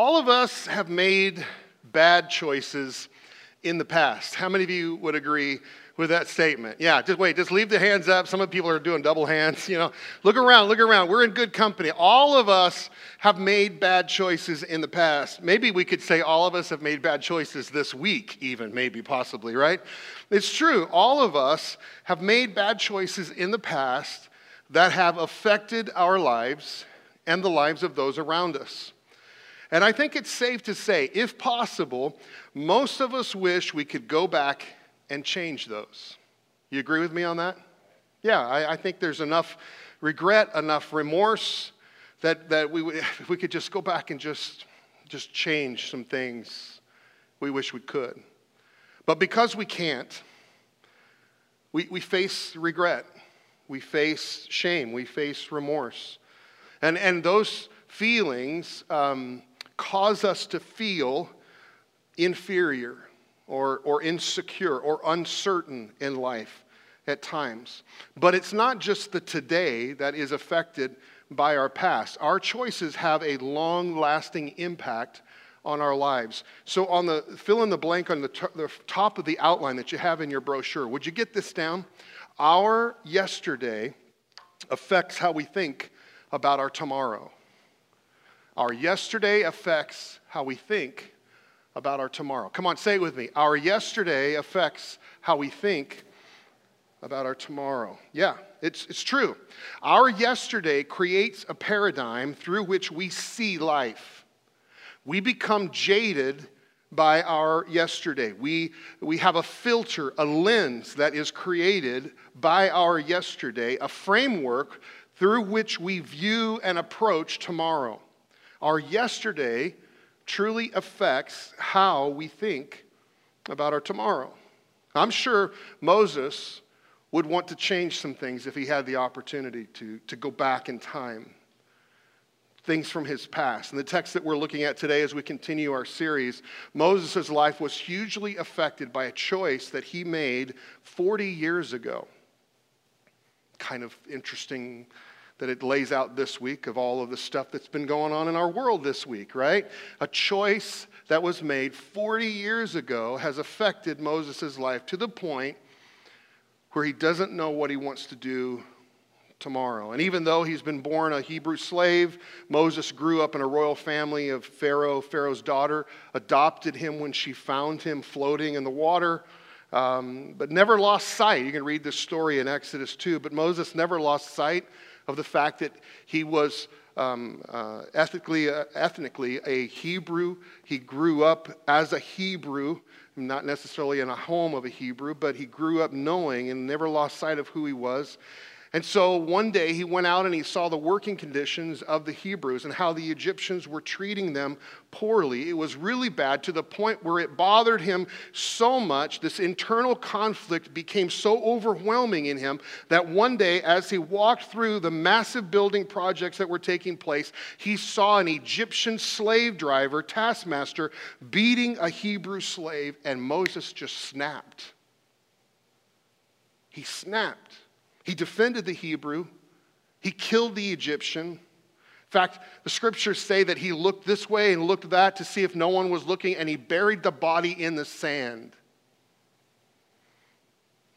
All of us have made bad choices in the past. How many of you would agree with that statement? Yeah, just wait, just leave the hands up. Some of the people are doing double hands, you know. Look around, look around. We're in good company. All of us have made bad choices in the past. Maybe we could say all of us have made bad choices this week, even, maybe, possibly, right? It's true. All of us have made bad choices in the past that have affected our lives and the lives of those around us. And I think it's safe to say, if possible, most of us wish we could go back and change those. You agree with me on that? Yeah, I, I think there's enough regret, enough remorse that, that we, if we could just go back and just, just change some things, we wish we could. But because we can't, we, we face regret, we face shame, we face remorse. And, and those feelings um, cause us to feel inferior or, or insecure or uncertain in life at times. But it's not just the today that is affected by our past. Our choices have a long lasting impact on our lives. So, on the fill in the blank on the, t- the top of the outline that you have in your brochure, would you get this down? Our yesterday affects how we think about our tomorrow. Our yesterday affects how we think about our tomorrow. Come on, say it with me. Our yesterday affects how we think about our tomorrow. Yeah, it's, it's true. Our yesterday creates a paradigm through which we see life. We become jaded by our yesterday. We, we have a filter, a lens that is created by our yesterday, a framework through which we view and approach tomorrow. Our yesterday truly affects how we think about our tomorrow. I'm sure Moses would want to change some things if he had the opportunity to, to go back in time. Things from his past. And the text that we're looking at today as we continue our series, Moses' life was hugely affected by a choice that he made 40 years ago. Kind of interesting that it lays out this week of all of the stuff that's been going on in our world this week, right? A choice that was made 40 years ago has affected Moses' life to the point where he doesn't know what he wants to do tomorrow. And even though he's been born a Hebrew slave, Moses grew up in a royal family of Pharaoh. Pharaoh's daughter adopted him when she found him floating in the water. Um, but never lost sight. You can read this story in Exodus 2. But Moses never lost sight of the fact that he was um, uh, ethically, uh, ethnically a Hebrew. He grew up as a Hebrew, not necessarily in a home of a Hebrew, but he grew up knowing and never lost sight of who he was. And so one day he went out and he saw the working conditions of the Hebrews and how the Egyptians were treating them poorly. It was really bad to the point where it bothered him so much. This internal conflict became so overwhelming in him that one day, as he walked through the massive building projects that were taking place, he saw an Egyptian slave driver, taskmaster, beating a Hebrew slave, and Moses just snapped. He snapped. He defended the Hebrew, he killed the Egyptian. In fact, the scriptures say that he looked this way and looked that to see if no one was looking, and he buried the body in the sand.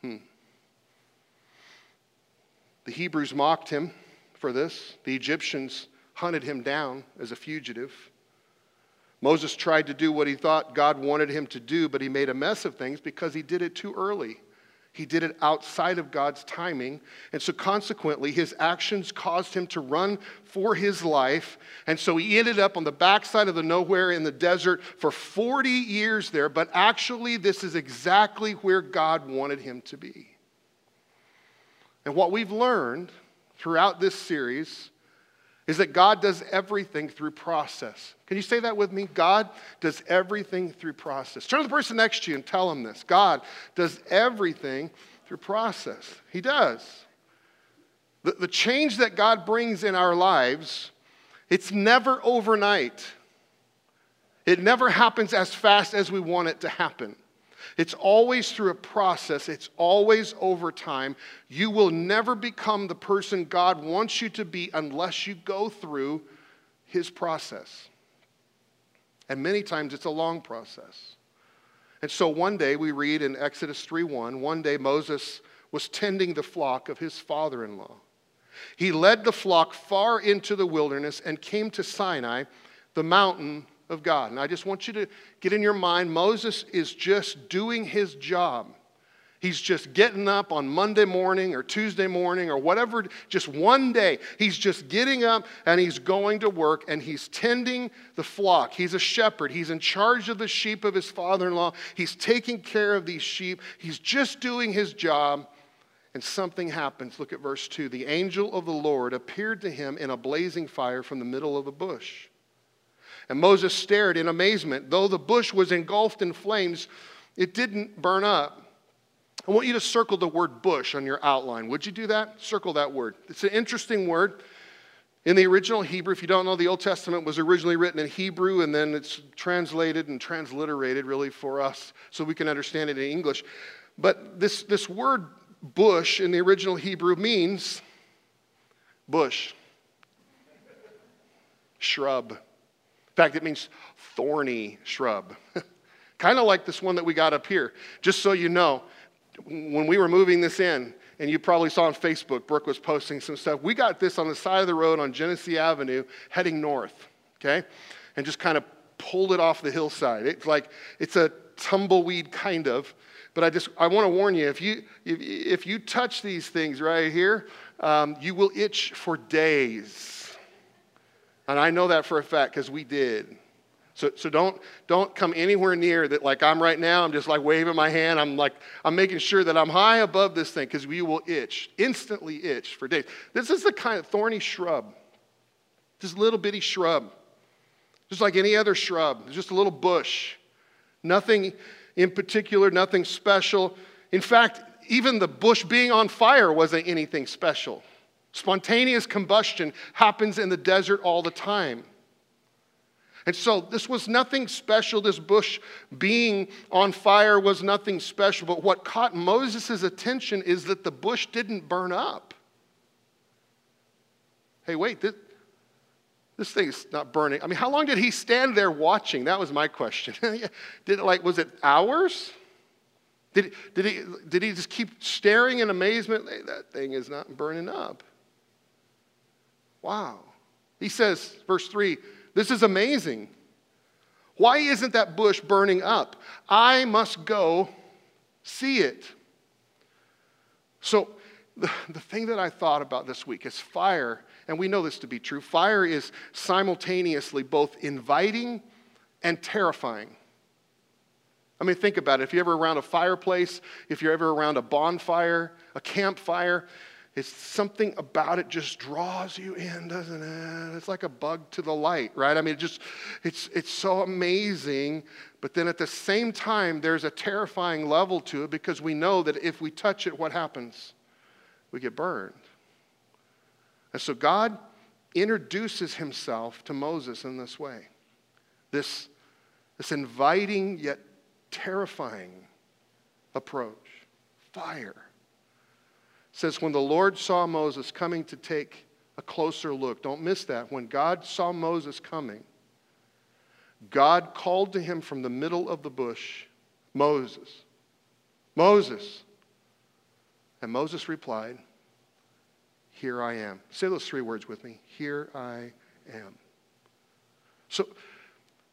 Hmm. The Hebrews mocked him for this. The Egyptians hunted him down as a fugitive. Moses tried to do what he thought God wanted him to do, but he made a mess of things because he did it too early. He did it outside of God's timing. And so, consequently, his actions caused him to run for his life. And so, he ended up on the backside of the nowhere in the desert for 40 years there. But actually, this is exactly where God wanted him to be. And what we've learned throughout this series is that God does everything through process. Can you say that with me? God does everything through process. Turn to the person next to you and tell them this. God does everything through process. He does. The, the change that God brings in our lives, it's never overnight. It never happens as fast as we want it to happen. It's always through a process, it's always over time. You will never become the person God wants you to be unless you go through His process. And many times it's a long process. And so one day we read in Exodus 3:1, one day Moses was tending the flock of his father-in-law. He led the flock far into the wilderness and came to Sinai, the mountain of God. And I just want you to get in your mind Moses is just doing his job. He's just getting up on Monday morning or Tuesday morning or whatever, just one day. He's just getting up and he's going to work and he's tending the flock. He's a shepherd. He's in charge of the sheep of his father in law. He's taking care of these sheep. He's just doing his job. And something happens. Look at verse 2. The angel of the Lord appeared to him in a blazing fire from the middle of a bush. And Moses stared in amazement. Though the bush was engulfed in flames, it didn't burn up. I want you to circle the word bush on your outline. Would you do that? Circle that word. It's an interesting word. In the original Hebrew, if you don't know, the Old Testament was originally written in Hebrew and then it's translated and transliterated really for us so we can understand it in English. But this, this word bush in the original Hebrew means bush, shrub. In fact, it means thorny shrub. kind of like this one that we got up here. Just so you know, when we were moving this in, and you probably saw on Facebook, Brooke was posting some stuff. We got this on the side of the road on Genesee Avenue heading north, okay? And just kind of pulled it off the hillside. It's like, it's a tumbleweed kind of, but I just, I want to warn you, if you, if, if you touch these things right here, um, you will itch for days. And I know that for a fact because we did. So, so don't, don't come anywhere near that like I'm right now. I'm just like waving my hand. I'm like, I'm making sure that I'm high above this thing because we will itch, instantly itch for days. This is the kind of thorny shrub, this little bitty shrub, just like any other shrub, just a little bush. Nothing in particular, nothing special. In fact, even the bush being on fire wasn't anything special. Spontaneous combustion happens in the desert all the time. And so this was nothing special. This bush being on fire was nothing special. But what caught Moses' attention is that the bush didn't burn up. Hey, wait, this, this thing's not burning. I mean, how long did he stand there watching? That was my question. did it like, was it hours? Did, did, he, did he just keep staring in amazement? Hey, that thing is not burning up. Wow. He says, verse 3 this is amazing. Why isn't that bush burning up? I must go see it. So, the, the thing that I thought about this week is fire, and we know this to be true. Fire is simultaneously both inviting and terrifying. I mean, think about it. If you're ever around a fireplace, if you're ever around a bonfire, a campfire, it's something about it just draws you in, doesn't it? It's like a bug to the light, right? I mean, it just it's it's so amazing, but then at the same time, there's a terrifying level to it because we know that if we touch it, what happens? We get burned. And so God introduces himself to Moses in this way. This, this inviting yet terrifying approach. Fire says, When the Lord saw Moses coming to take a closer look, don't miss that. When God saw Moses coming, God called to him from the middle of the bush, Moses, Moses. And Moses replied, Here I am. Say those three words with me. Here I am. So,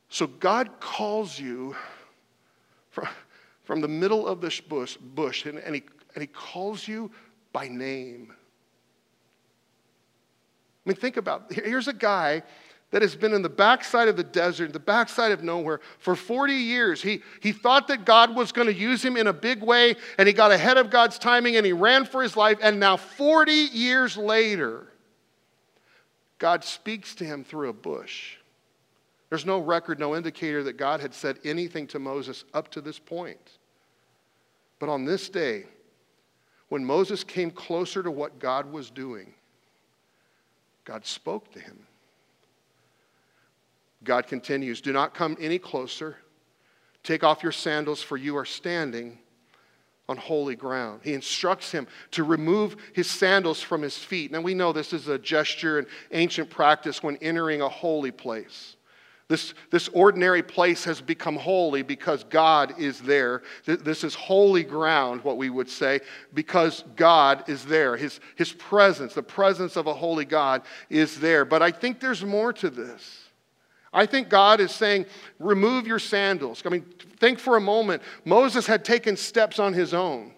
so God calls you from, from the middle of this bush, bush and, and, he, and he calls you by name. I mean, think about here's a guy that has been in the backside of the desert, the backside of nowhere for 40 years. He, he thought that God was going to use him in a big way, and he got ahead of God's timing and he ran for his life. And now, 40 years later, God speaks to him through a bush. There's no record, no indicator that God had said anything to Moses up to this point. But on this day, when Moses came closer to what God was doing, God spoke to him. God continues, Do not come any closer. Take off your sandals, for you are standing on holy ground. He instructs him to remove his sandals from his feet. Now, we know this is a gesture and ancient practice when entering a holy place. This, this ordinary place has become holy because God is there. This is holy ground, what we would say, because God is there. His, his presence, the presence of a holy God, is there. But I think there's more to this. I think God is saying, remove your sandals. I mean, think for a moment. Moses had taken steps on his own.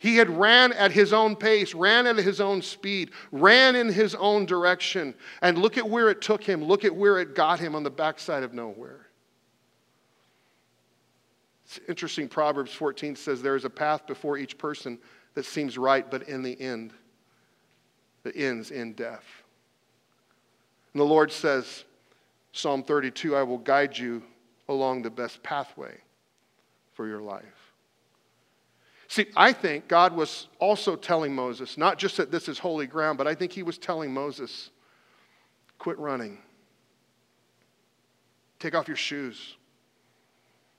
He had ran at his own pace, ran at his own speed, ran in his own direction. And look at where it took him. Look at where it got him on the backside of nowhere. It's interesting. Proverbs 14 says, There is a path before each person that seems right, but in the end, it ends in death. And the Lord says, Psalm 32, I will guide you along the best pathway for your life. See, I think God was also telling Moses, not just that this is holy ground, but I think he was telling Moses, quit running. Take off your shoes.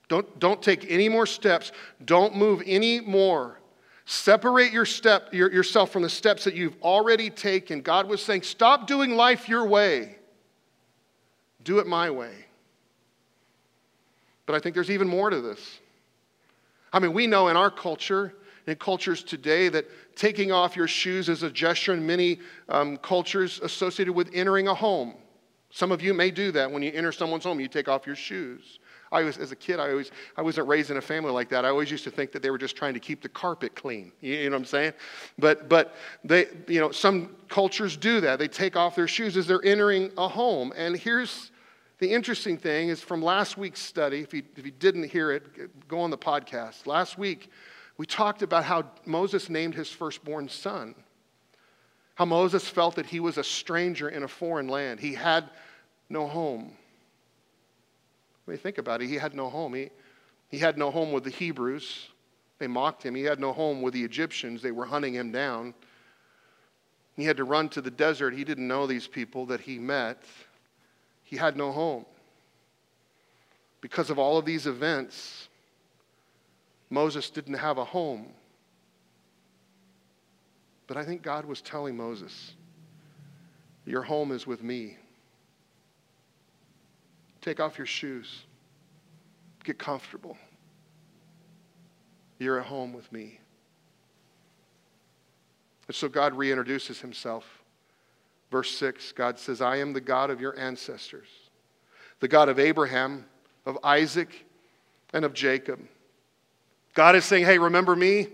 Don't, don't take any more steps. Don't move any more. Separate your step, your, yourself from the steps that you've already taken. God was saying, stop doing life your way. Do it my way. But I think there's even more to this. I mean, we know in our culture, in cultures today, that taking off your shoes is a gesture in many um, cultures associated with entering a home. Some of you may do that when you enter someone's home, you take off your shoes. I was, as a kid, I, always, I wasn't raised in a family like that. I always used to think that they were just trying to keep the carpet clean. You, know what I'm saying? But, but they, you know, some cultures do that. They take off their shoes as they're entering a home. And here's the interesting thing is from last week's study, if you, if you didn't hear it, go on the podcast. Last week, we talked about how Moses named his firstborn son. How Moses felt that he was a stranger in a foreign land. He had no home. I mean, think about it. He had no home. He, he had no home with the Hebrews. They mocked him. He had no home with the Egyptians. They were hunting him down. He had to run to the desert. He didn't know these people that he met. He had no home. Because of all of these events, Moses didn't have a home. But I think God was telling Moses, Your home is with me. Take off your shoes, get comfortable. You're at home with me. And so God reintroduces himself. Verse 6, God says, I am the God of your ancestors, the God of Abraham, of Isaac, and of Jacob. God is saying, Hey, remember me?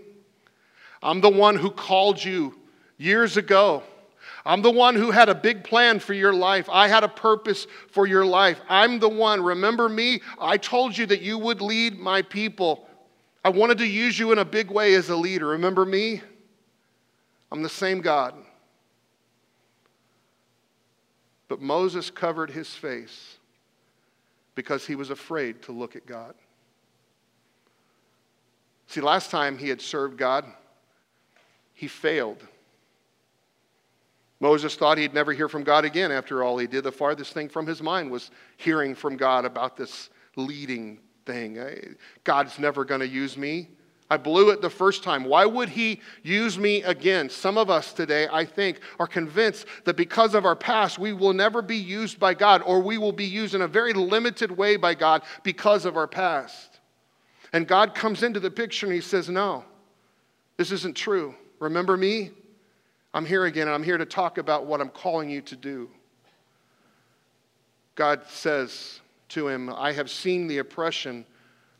I'm the one who called you years ago. I'm the one who had a big plan for your life. I had a purpose for your life. I'm the one. Remember me? I told you that you would lead my people. I wanted to use you in a big way as a leader. Remember me? I'm the same God. But Moses covered his face because he was afraid to look at God. See, last time he had served God, he failed. Moses thought he'd never hear from God again after all he did. The farthest thing from his mind was hearing from God about this leading thing. God's never going to use me. I blew it the first time. Why would he use me again? Some of us today, I think, are convinced that because of our past, we will never be used by God, or we will be used in a very limited way by God because of our past. And God comes into the picture and he says, No, this isn't true. Remember me? I'm here again, and I'm here to talk about what I'm calling you to do. God says to him, I have seen the oppression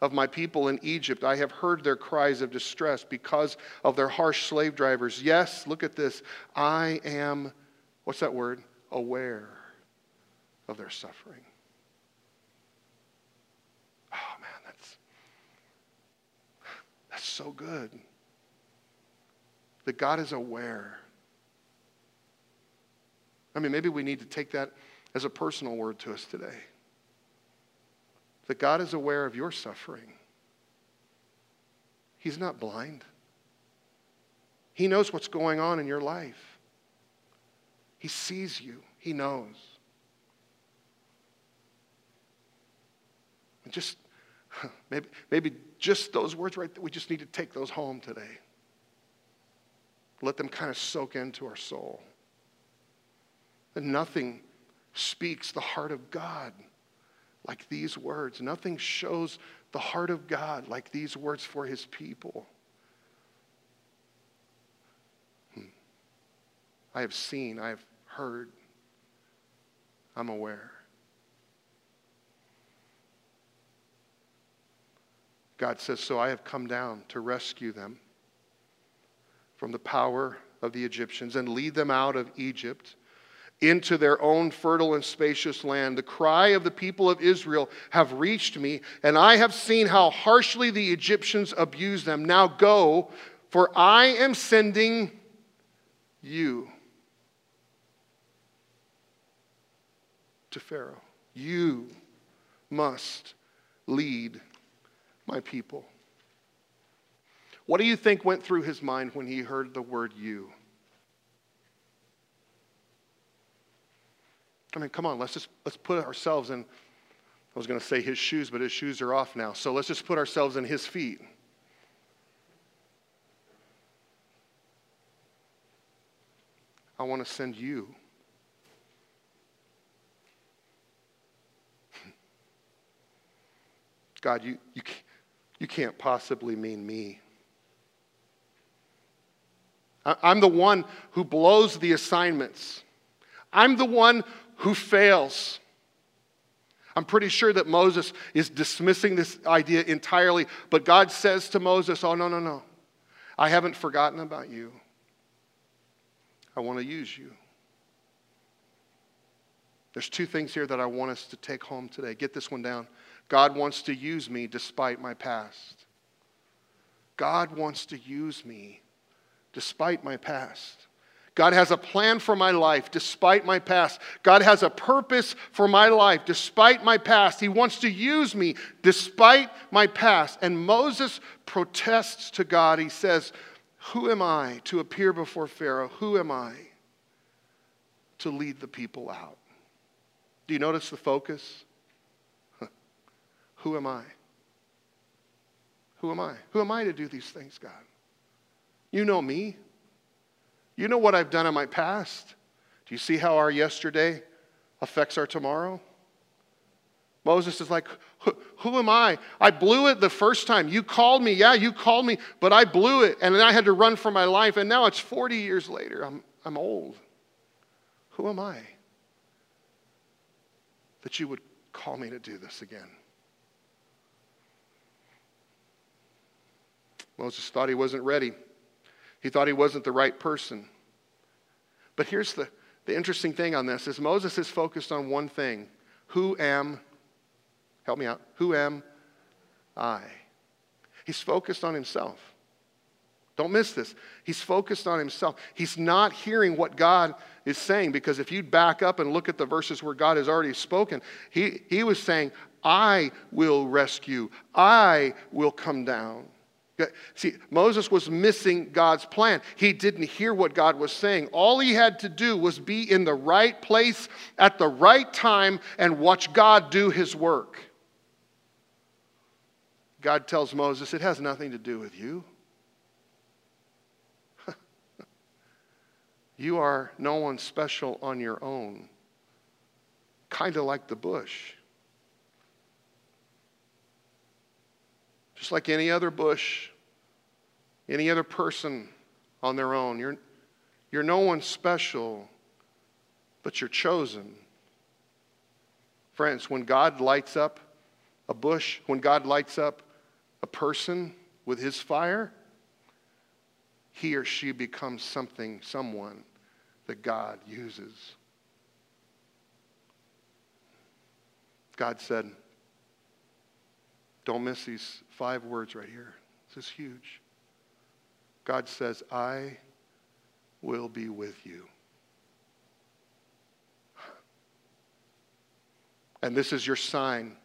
of my people in Egypt. I have heard their cries of distress because of their harsh slave drivers. Yes, look at this. I am, what's that word? Aware of their suffering. Oh, man, that's, that's so good. That God is aware. I mean, maybe we need to take that as a personal word to us today that God is aware of your suffering. He's not blind. He knows what's going on in your life. He sees you. He knows. And just maybe, maybe just those words right there, we just need to take those home today. Let them kind of soak into our soul. And nothing speaks the heart of God like these words. Nothing shows the heart of God like these words for his people. Hmm. I have seen, I have heard, I'm aware. God says, So I have come down to rescue them from the power of the Egyptians and lead them out of Egypt into their own fertile and spacious land. The cry of the people of Israel have reached me, and I have seen how harshly the Egyptians abuse them. Now go, for I am sending you to Pharaoh. You must lead my people. What do you think went through his mind when he heard the word you? I mean, come on, let's just let's put ourselves in I was going to say his shoes, but his shoes are off now. So let's just put ourselves in his feet. I want to send you. God, you, you, you can't possibly mean me. I'm the one who blows the assignments. I'm the one who fails. I'm pretty sure that Moses is dismissing this idea entirely, but God says to Moses, Oh, no, no, no. I haven't forgotten about you. I want to use you. There's two things here that I want us to take home today. Get this one down. God wants to use me despite my past. God wants to use me despite my past. God has a plan for my life despite my past. God has a purpose for my life despite my past. He wants to use me despite my past. And Moses protests to God. He says, Who am I to appear before Pharaoh? Who am I to lead the people out? Do you notice the focus? Who am I? Who am I? Who am I to do these things, God? You know me. You know what I've done in my past. Do you see how our yesterday affects our tomorrow? Moses is like, Who am I? I blew it the first time. You called me. Yeah, you called me, but I blew it. And then I had to run for my life. And now it's 40 years later. I'm, I'm old. Who am I that you would call me to do this again? Moses thought he wasn't ready. He thought he wasn't the right person. But here's the, the interesting thing on this is Moses is focused on one thing. Who am, help me out, who am I? He's focused on himself. Don't miss this. He's focused on himself. He's not hearing what God is saying because if you back up and look at the verses where God has already spoken, he, he was saying, I will rescue, I will come down. See, Moses was missing God's plan. He didn't hear what God was saying. All he had to do was be in the right place at the right time and watch God do his work. God tells Moses, It has nothing to do with you. you are no one special on your own, kind of like the bush. Just like any other bush, any other person on their own. You're, you're no one special, but you're chosen. Friends, when God lights up a bush, when God lights up a person with his fire, he or she becomes something, someone that God uses. God said, don't miss these five words right here. This is huge. God says, I will be with you. And this is your sign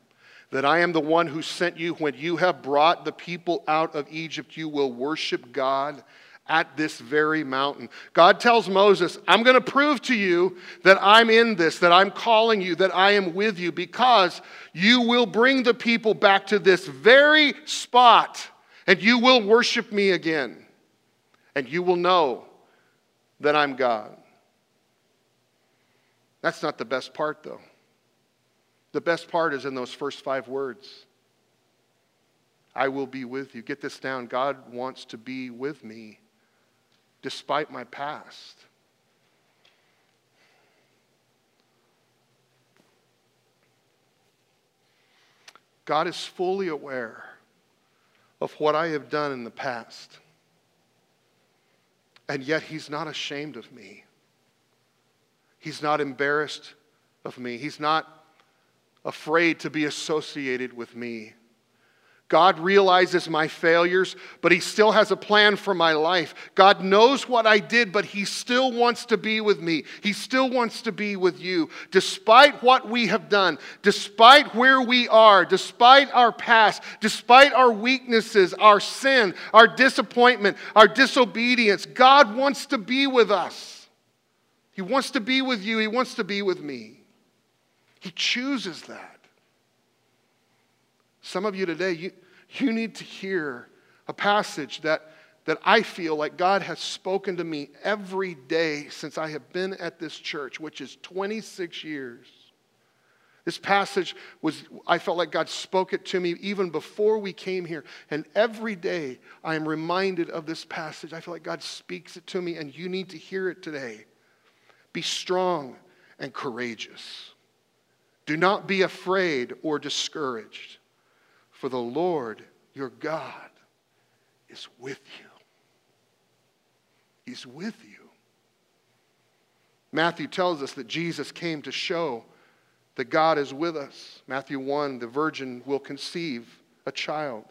that I am the one who sent you. When you have brought the people out of Egypt, you will worship God at this very mountain. God tells Moses, I'm going to prove to you that I'm in this, that I'm calling you, that I am with you, because you will bring the people back to this very spot and you will worship me again. And you will know that I'm God. That's not the best part, though. The best part is in those first five words I will be with you. Get this down. God wants to be with me despite my past. God is fully aware of what I have done in the past. And yet, He's not ashamed of me. He's not embarrassed of me. He's not afraid to be associated with me. God realizes my failures, but He still has a plan for my life. God knows what I did, but He still wants to be with me. He still wants to be with you. Despite what we have done, despite where we are, despite our past, despite our weaknesses, our sin, our disappointment, our disobedience, God wants to be with us. He wants to be with you, He wants to be with me. He chooses that. Some of you today, you, you need to hear a passage that, that I feel like God has spoken to me every day since I have been at this church, which is 26 years. This passage was, I felt like God spoke it to me even before we came here. And every day I am reminded of this passage. I feel like God speaks it to me, and you need to hear it today. Be strong and courageous. Do not be afraid or discouraged. For the Lord your God is with you. He's with you. Matthew tells us that Jesus came to show that God is with us. Matthew 1 the virgin will conceive a child.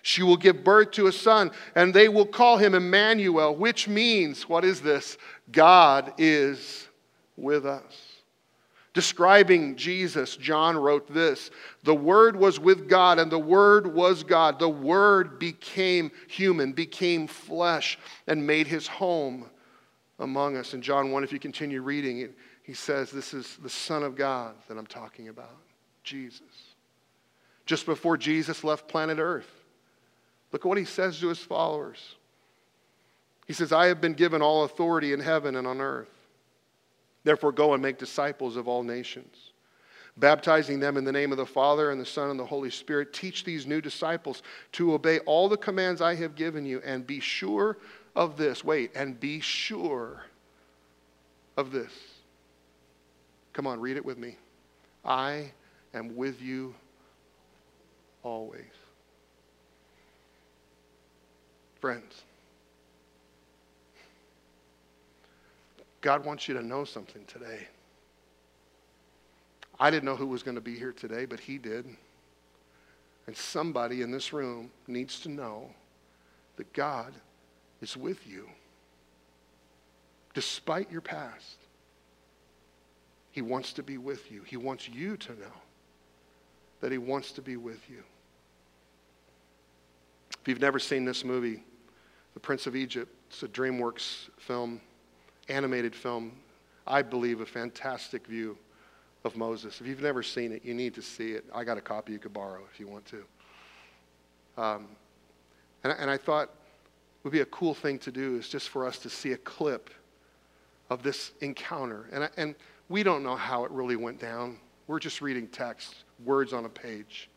She will give birth to a son, and they will call him Emmanuel, which means, what is this? God is with us. Describing Jesus, John wrote this The Word was with God, and the Word was God. The Word became human, became flesh, and made his home among us. In John 1, if you continue reading, he says, This is the Son of God that I'm talking about, Jesus. Just before Jesus left planet Earth, look at what he says to his followers. He says, I have been given all authority in heaven and on earth. Therefore, go and make disciples of all nations, baptizing them in the name of the Father and the Son and the Holy Spirit. Teach these new disciples to obey all the commands I have given you, and be sure of this. Wait, and be sure of this. Come on, read it with me. I am with you always. Friends, God wants you to know something today. I didn't know who was going to be here today, but He did. And somebody in this room needs to know that God is with you. Despite your past, He wants to be with you. He wants you to know that He wants to be with you. If you've never seen this movie, The Prince of Egypt, it's a DreamWorks film animated film, I believe, a fantastic view of Moses. If you've never seen it, you need to see it. I got a copy you could borrow if you want to. Um, and, and I thought would be a cool thing to do is just for us to see a clip of this encounter. And, I, and we don't know how it really went down. We're just reading text, words on a page.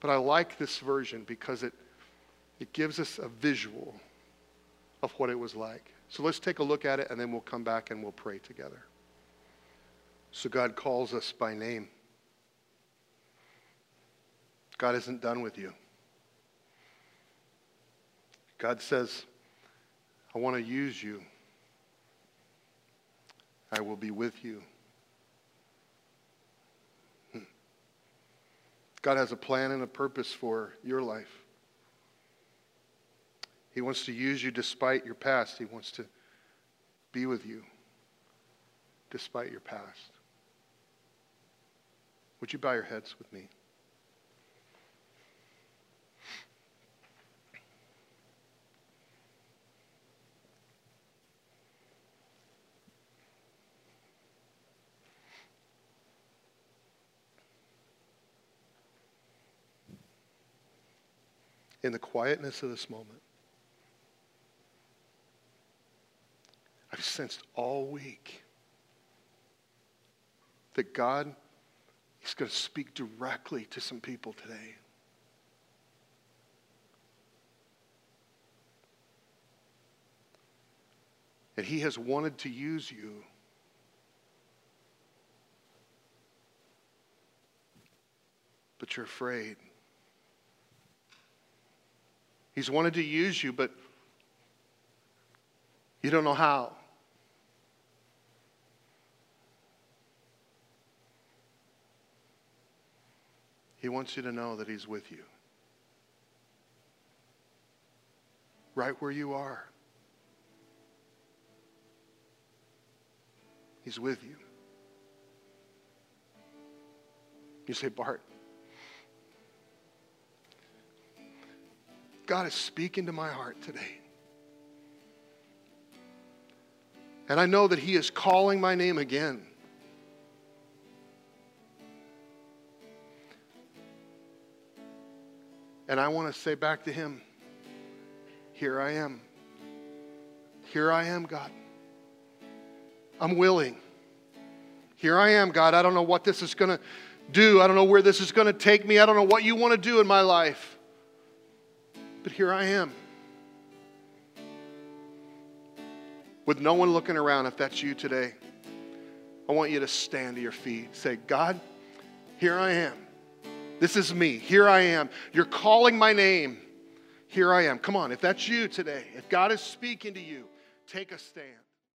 But I like this version because it, it gives us a visual of what it was like. So let's take a look at it and then we'll come back and we'll pray together. So God calls us by name. God isn't done with you. God says, I want to use you. I will be with you. Hmm. God has a plan and a purpose for your life. He wants to use you despite your past. He wants to be with you despite your past. Would you bow your heads with me? In the quietness of this moment, I've sensed all week that God is going to speak directly to some people today. And He has wanted to use you. But you're afraid. He's wanted to use you, but you don't know how. He wants you to know that He's with you. Right where you are. He's with you. You say, Bart, God is speaking to my heart today. And I know that He is calling my name again. And I want to say back to Him, Here I am. Here I am, God. I'm willing. Here I am, God. I don't know what this is going to do. I don't know where this is going to take me. I don't know what you want to do in my life. But here I am. With no one looking around, if that's you today, I want you to stand to your feet. Say, God, here I am. This is me. Here I am. You're calling my name. Here I am. Come on, if that's you today, if God is speaking to you, take a stand.